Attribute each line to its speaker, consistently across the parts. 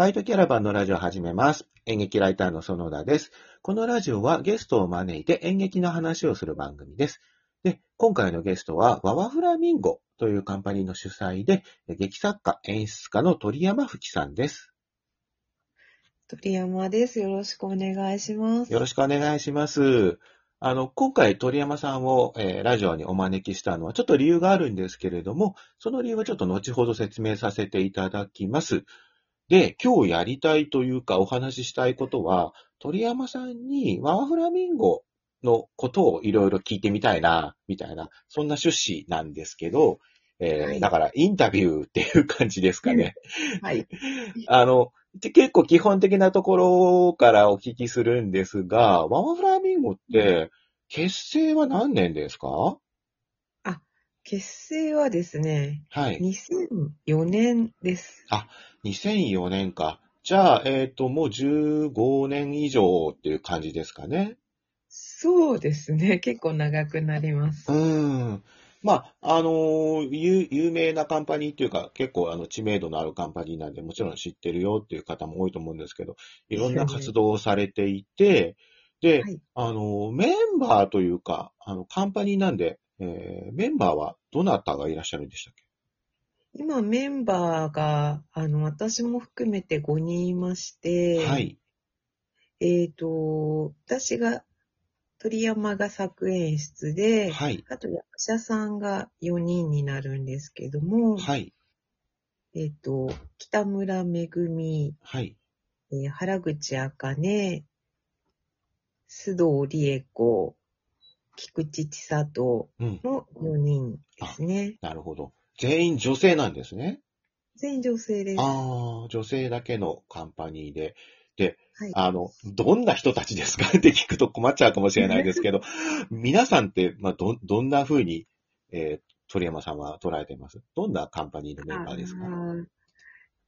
Speaker 1: バイトキャラバンのラジオを始めます。演劇ライターの園田です。このラジオはゲストを招いて演劇の話をする番組です。で、今回のゲストは、ワワフラミンゴというカンパニーの主催で、劇作家、演出家の鳥山吹さんです。
Speaker 2: 鳥山です。よろしくお願いします。
Speaker 1: よろしくお願いします。あの、今回鳥山さんを、えーラジオにお招きしたのはちょっと理由があるんですけれども、その理由はちょっと後ほど説明させていただきます。で、今日やりたいというかお話ししたいことは、鳥山さんにワワフラミンゴのことをいろいろ聞いてみたいな、みたいな、そんな趣旨なんですけど、えー
Speaker 2: はい
Speaker 1: だからインタビューっていう感じですかね。
Speaker 2: はい。
Speaker 1: あの、で結構基本的なところからお聞きするんですが、ワワフラミンゴって、結成は何年ですか？
Speaker 2: 結成はですね、
Speaker 1: はい。
Speaker 2: 2004年です。
Speaker 1: 2004年か。じゃあ、えっ、と、もう15年以上っていう感じですかね。
Speaker 2: そうですね。結構長くなります
Speaker 1: う。ーん。まあ、あのー有、有名なカンパニーっていうか、結構あの知名度のあるカンパニーなんで、もちろん知ってるよっていう方も多いと思うんですけど、いろんな活動をされていて、で、
Speaker 2: はい
Speaker 1: あのーメンバーというか、あの、カンパニーなんで、えーメンバーはどなたがいらっしゃるんでしたっけ？
Speaker 2: 今メンバーが、あの、私も含めて5人いまして、
Speaker 1: はい。
Speaker 2: えっ、と、私が、鳥山が作演出で、
Speaker 1: はい。
Speaker 2: あと役者さんが4人になるんですけども、
Speaker 1: はい。
Speaker 2: えっ、と、北村めぐみ、
Speaker 1: はい。
Speaker 2: えー原口あかね、須藤理恵子、菊池千里
Speaker 1: うん。
Speaker 2: の4人ですね。
Speaker 1: なるほど。全員女性なんですね。
Speaker 2: 全員女性です。
Speaker 1: ああ、女性だけのカンパニーで。で、
Speaker 2: はい
Speaker 1: あの、どんな人たちですか？って聞くと困っちゃうかもしれないですけど、皆さんって、まあ、ど、どんな風に、えー鳥山さんは捉えています？どんなカンパニーのメンバーですか？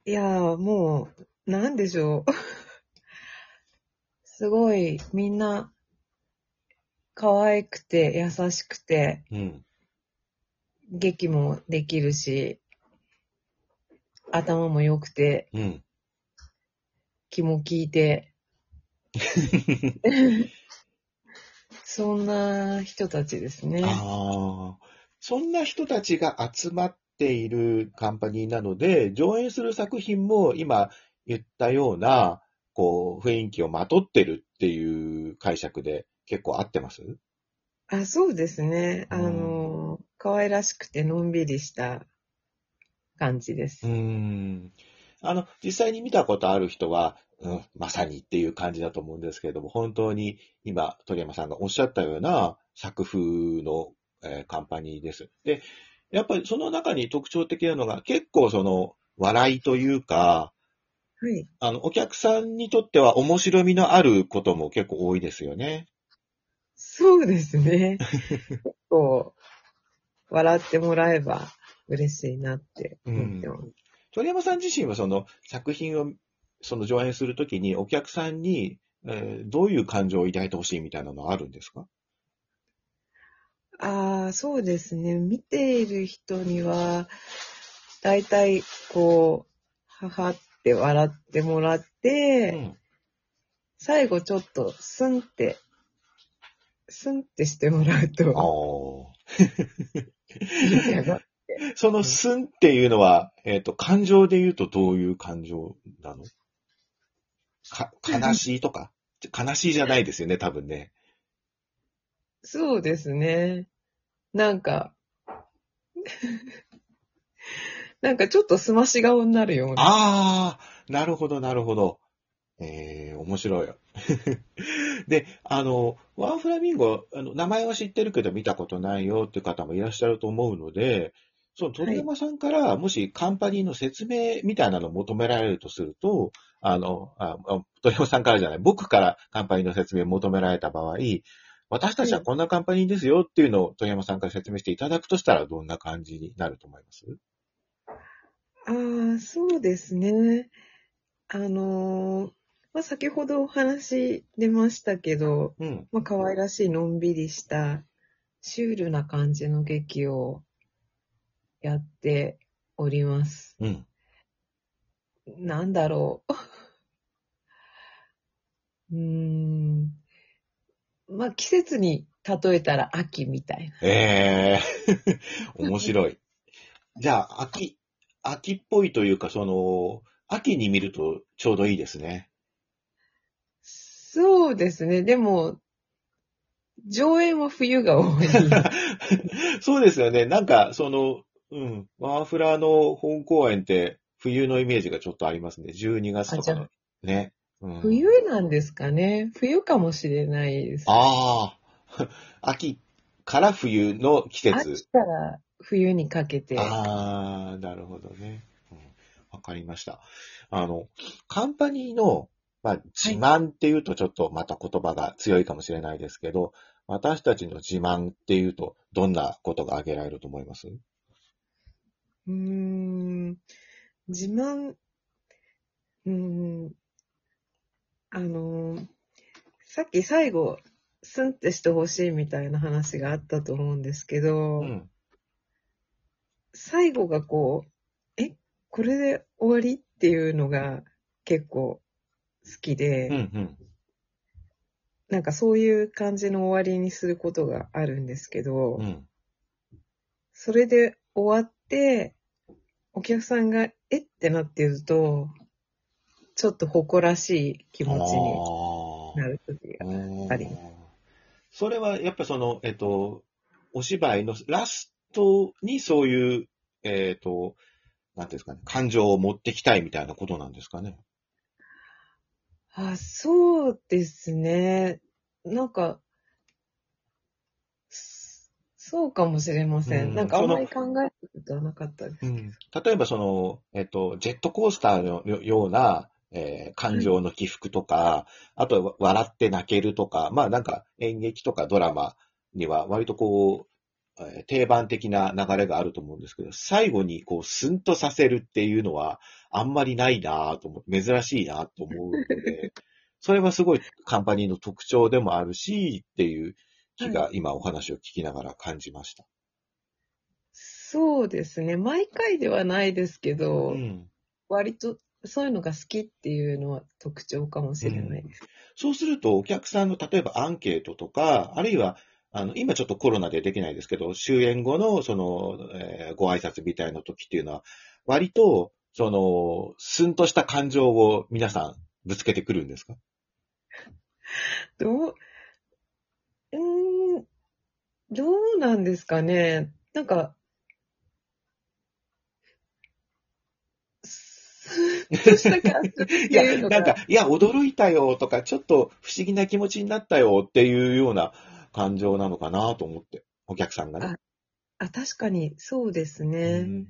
Speaker 2: いやー、もう、なんでしょう。すごい、みんな、可愛くて、優しくて、
Speaker 1: うん。
Speaker 2: 劇もできるし、頭も良くて、
Speaker 1: うん。
Speaker 2: 気も利いて、そんな人たちですね。
Speaker 1: ああ、そんな人たちが集まっているカンパニーなので、上演する作品も今言ったような、こう、雰囲気をまとってるっていう解釈で結構合ってます？
Speaker 2: あ、そうですね。
Speaker 1: うん
Speaker 2: あの、可愛らしくてのんびりした感じです。
Speaker 1: うーん。あの、実際に見たことある人は、うん、まさにっていう感じだと思うんですけれども、本当に今、鳥山さんがおっしゃったような作風の、えーカンパニーです。で、やっぱりその中に特徴的なのが、結構その、笑いというか、
Speaker 2: はい。
Speaker 1: あの、お客さんにとっては面白みのあることも結構多いですよね。
Speaker 2: そうですね。結構、笑ってもらえば嬉しいなって思ってます。
Speaker 1: 鳥山さん自身はその作品をその上演するときにお客さんに、えーどういう感情を抱いてほしいみたいなのはあるんですか？
Speaker 2: ああ、そうですね。見ている人には、だいたいこう、ははって笑ってもらって、
Speaker 1: うん。
Speaker 2: 最後ちょっとスンって、スンってしてもらう
Speaker 1: あ
Speaker 2: と。
Speaker 1: そのスンっていうのは、えっ、と、感情で言うとどういう感情なの？か、悲しいとか？悲しいじゃないですよね、多分ね。
Speaker 2: そうですね。なんか、なんかちょっとすまし顔になるような。
Speaker 1: ああ、なるほど、なるほど。ええ面白いよ。で、あの、ワンフラミンゴ、あの、名前は知ってるけど見たことないよっていう方もいらっしゃると思うので、その鳥山さんから、もしカンパニーの説明みたいなのを求められるとすると、あの、ああ鳥山さんからじゃない、僕からカンパニーの説明を求められた場合、私たちはこんなカンパニーですよっていうのを鳥山さんから説明していただくとしたらどんな感じになると思います？
Speaker 2: ああ、そうですね。あのーまあ、先ほどお話出ましたけど、
Speaker 1: うん。
Speaker 2: まあ、可愛らしいのんびりした、シュールな感じの劇をやっております。
Speaker 1: うん。
Speaker 2: なんだろう。うーん。まあ、季節に例えたら秋みたいな。
Speaker 1: ええ 面白い。じゃあ、秋、秋っぽいというか、その、秋に見るとちょうどいいですね。
Speaker 2: そうですね。でも、上演は冬が多い。
Speaker 1: そうですよね。なんか、その、うん、ワーフラーの本公演って冬のイメージがちょっとありますね。12月とかの。ね。うん、
Speaker 2: 冬なんですかね。冬かもしれないです。
Speaker 1: ああ、秋から冬の季節
Speaker 2: 秋。から冬にかけて。
Speaker 1: ああ、なるほどね。うんわ、かりました。あの、カンパニーの、まあ、自慢っていうとちょっとまた言葉が強いかもしれないですけど、私たちの自慢っていうと、どんなことが挙げられると思います？
Speaker 2: うーん。自慢、うーん。あのー、さっき最後、スンってしてほしいみたいな話があったと思うんですけど、
Speaker 1: うん。
Speaker 2: 最後がこう、え、これで終わり？っていうのが結構好きで、
Speaker 1: うん、うん。
Speaker 2: なんかそういう感じの終わりにすることがあるんですけど、
Speaker 1: うん。
Speaker 2: それで終わって、お客さんが、え？ってなってると、ちょっと誇らしい気持ちになる時が。
Speaker 1: あ
Speaker 2: あり
Speaker 1: それはやっぱその、えっと、お芝居のラストにそういう、えっと、なんていうんですかね、感情を持ってきたいみたいなことなんですかね？
Speaker 2: あ、そうですね。なんか、そそうかもしれません。
Speaker 1: うん
Speaker 2: なんかあんまり考えたことはなかったです。
Speaker 1: 例えばその、えっと、ジェットコースターのような、えー感情の起伏とか、あとは笑って泣けるとか、まあなんか演劇とかドラマには割とこう、えー定番的な流れがあると思うんですけど、最後にこうスンとさせるっていうのはあんまりないなぁと思って、珍しいなと思うので、それはすごいカンパニーの特徴でもあるし、っていう気が今お話を聞きながら感じました。
Speaker 2: そうですね。毎回ではないですけど、
Speaker 1: うん
Speaker 2: 割とそういうのが好きっていうのは特徴かもしれないです。
Speaker 1: そうすると、お客さんの例えばアンケートとか、あるいは、あの、今ちょっとコロナでできないですけど、終演後の、その、えーご挨拶みたいな時っていうのは、割と、その、すんとした感情を皆さんぶつけてくるんですか？
Speaker 2: どう、うーん、どうなんですかね。なんか、
Speaker 1: いやなんか、いや、驚いたよとか、ちょっと不思議な気持ちになったよっていうような感情なのかなと思って、お客さんがね。
Speaker 2: あ、確かにそうです
Speaker 1: う
Speaker 2: ね。
Speaker 1: ん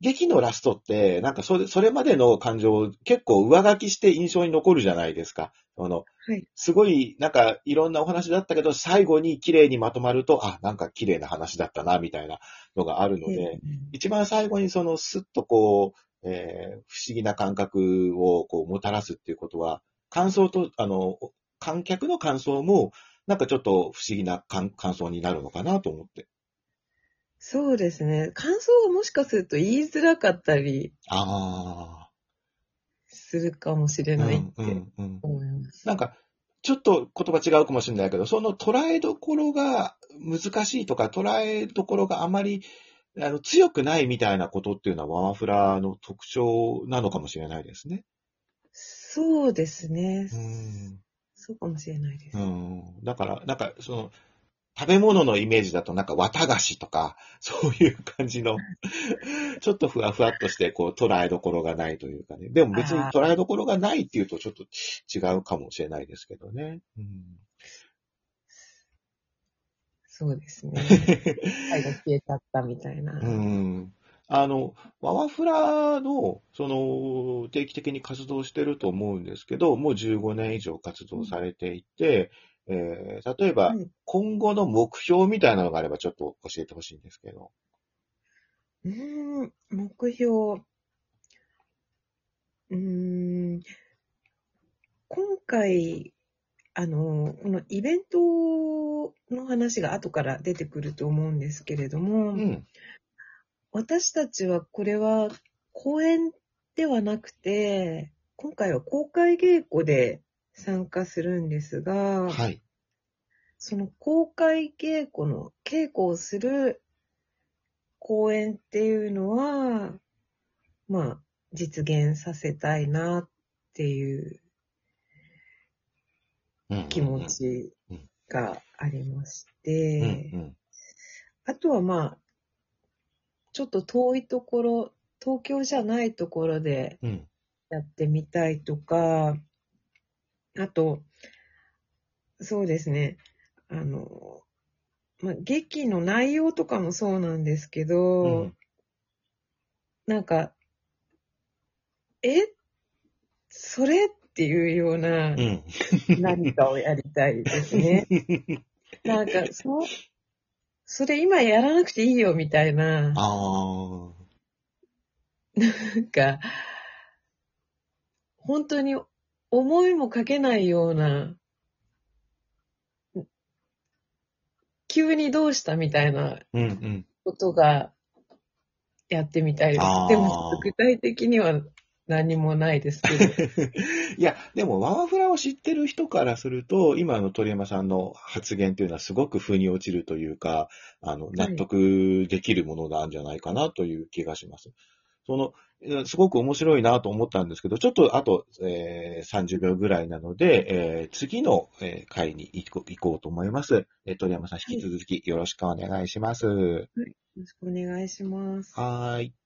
Speaker 1: 劇のラストって、なんかそれ、それまでの感情を結構上書きして印象に残るじゃないですか。あの、
Speaker 2: はい。
Speaker 1: すごい、なんかいろんなお話だったけど、最後に綺麗にまとまると、あ、なんか綺麗な話だったな、みたいなのがあるので、一番最後にそのスッとこう、えー不思議な感覚をこうもたらすっていうことは、感想と、あの、観客の感想も、なんかちょっと不思議な感感想になるのかなと思って。
Speaker 2: そうですね。感想がもしかすると言いづらかったり
Speaker 1: あ
Speaker 2: するかもしれ
Speaker 1: あ、
Speaker 2: ないっ
Speaker 1: うんう
Speaker 2: て
Speaker 1: んうん。
Speaker 2: 思います。
Speaker 1: なんか、ちょっと言葉違うかもしれないけど、その捉えどころが難しいとか、捉えどころがあまりあの強くないみたいなことっていうのはワンフラの特徴なのかもしれないですね。
Speaker 2: そうですね。
Speaker 1: うん。
Speaker 2: そうかもしれないです。
Speaker 1: うん。だから、なんか、その、食べ物のイメージだとなんか綿菓子とか、そういう感じの、ちょっとふわふわっとして、こう、捉えどころがないというかね。でも別に捉えどころがないっていうとちょっと違うかもしれないですけどね。うん
Speaker 2: そうですね。最後消えちゃったみたいな。
Speaker 1: うん。あの、ワワフラの、その、定期的に活動してると思うんですけど、もう15年以上活動されていて、えー例えば
Speaker 2: はい
Speaker 1: 今後の目標みたいなのがあればちょっと教えてほしいんですけど。
Speaker 2: うーん、目標。うーん、今回、あの、このイベントの話が後から出てくると思うんですけれども、
Speaker 1: うん。
Speaker 2: 私たちはこれは公演ではなくて、今回は公開稽古で参加するんですが、
Speaker 1: はい。
Speaker 2: その公開稽古の、稽古をする公演っていうのは、まあ、実現させたいなっていう
Speaker 1: うん
Speaker 2: 気持。ちがありまして。あとはまあ、ちょっと遠いところ、東京じゃないところで
Speaker 1: うん。
Speaker 2: やってみたいとか、あと、そうですね、あの、まあ、劇の内容とかもそうなんですけど、
Speaker 1: うん
Speaker 2: なんか、え？それっていうような
Speaker 1: うん。
Speaker 2: 何かをやりたいですね。なんか、そ、それ今やらなくていいよみたいな、
Speaker 1: ああ。
Speaker 2: なんか、本当に思いもかけないような、急にどうしたみたいな
Speaker 1: うんうん。
Speaker 2: ことがやってみたいで
Speaker 1: あー
Speaker 2: す。でも、具体的には何もないですけど。
Speaker 1: いや、でも、ワンフラを知ってる人からすると、今の鳥山さんの発言というのはすごく腑に落ちるというか、あの、納得できるものなんじゃないかなという気がします。その、えすごく面白いなと思ったんですけど、ちょっとあと、えー30秒ぐらいなので、えー次の、えー回に行こうと思います。えー鳥山さん、引き続きよろしくお願いします。
Speaker 2: よろしくお願いします。
Speaker 1: はーい。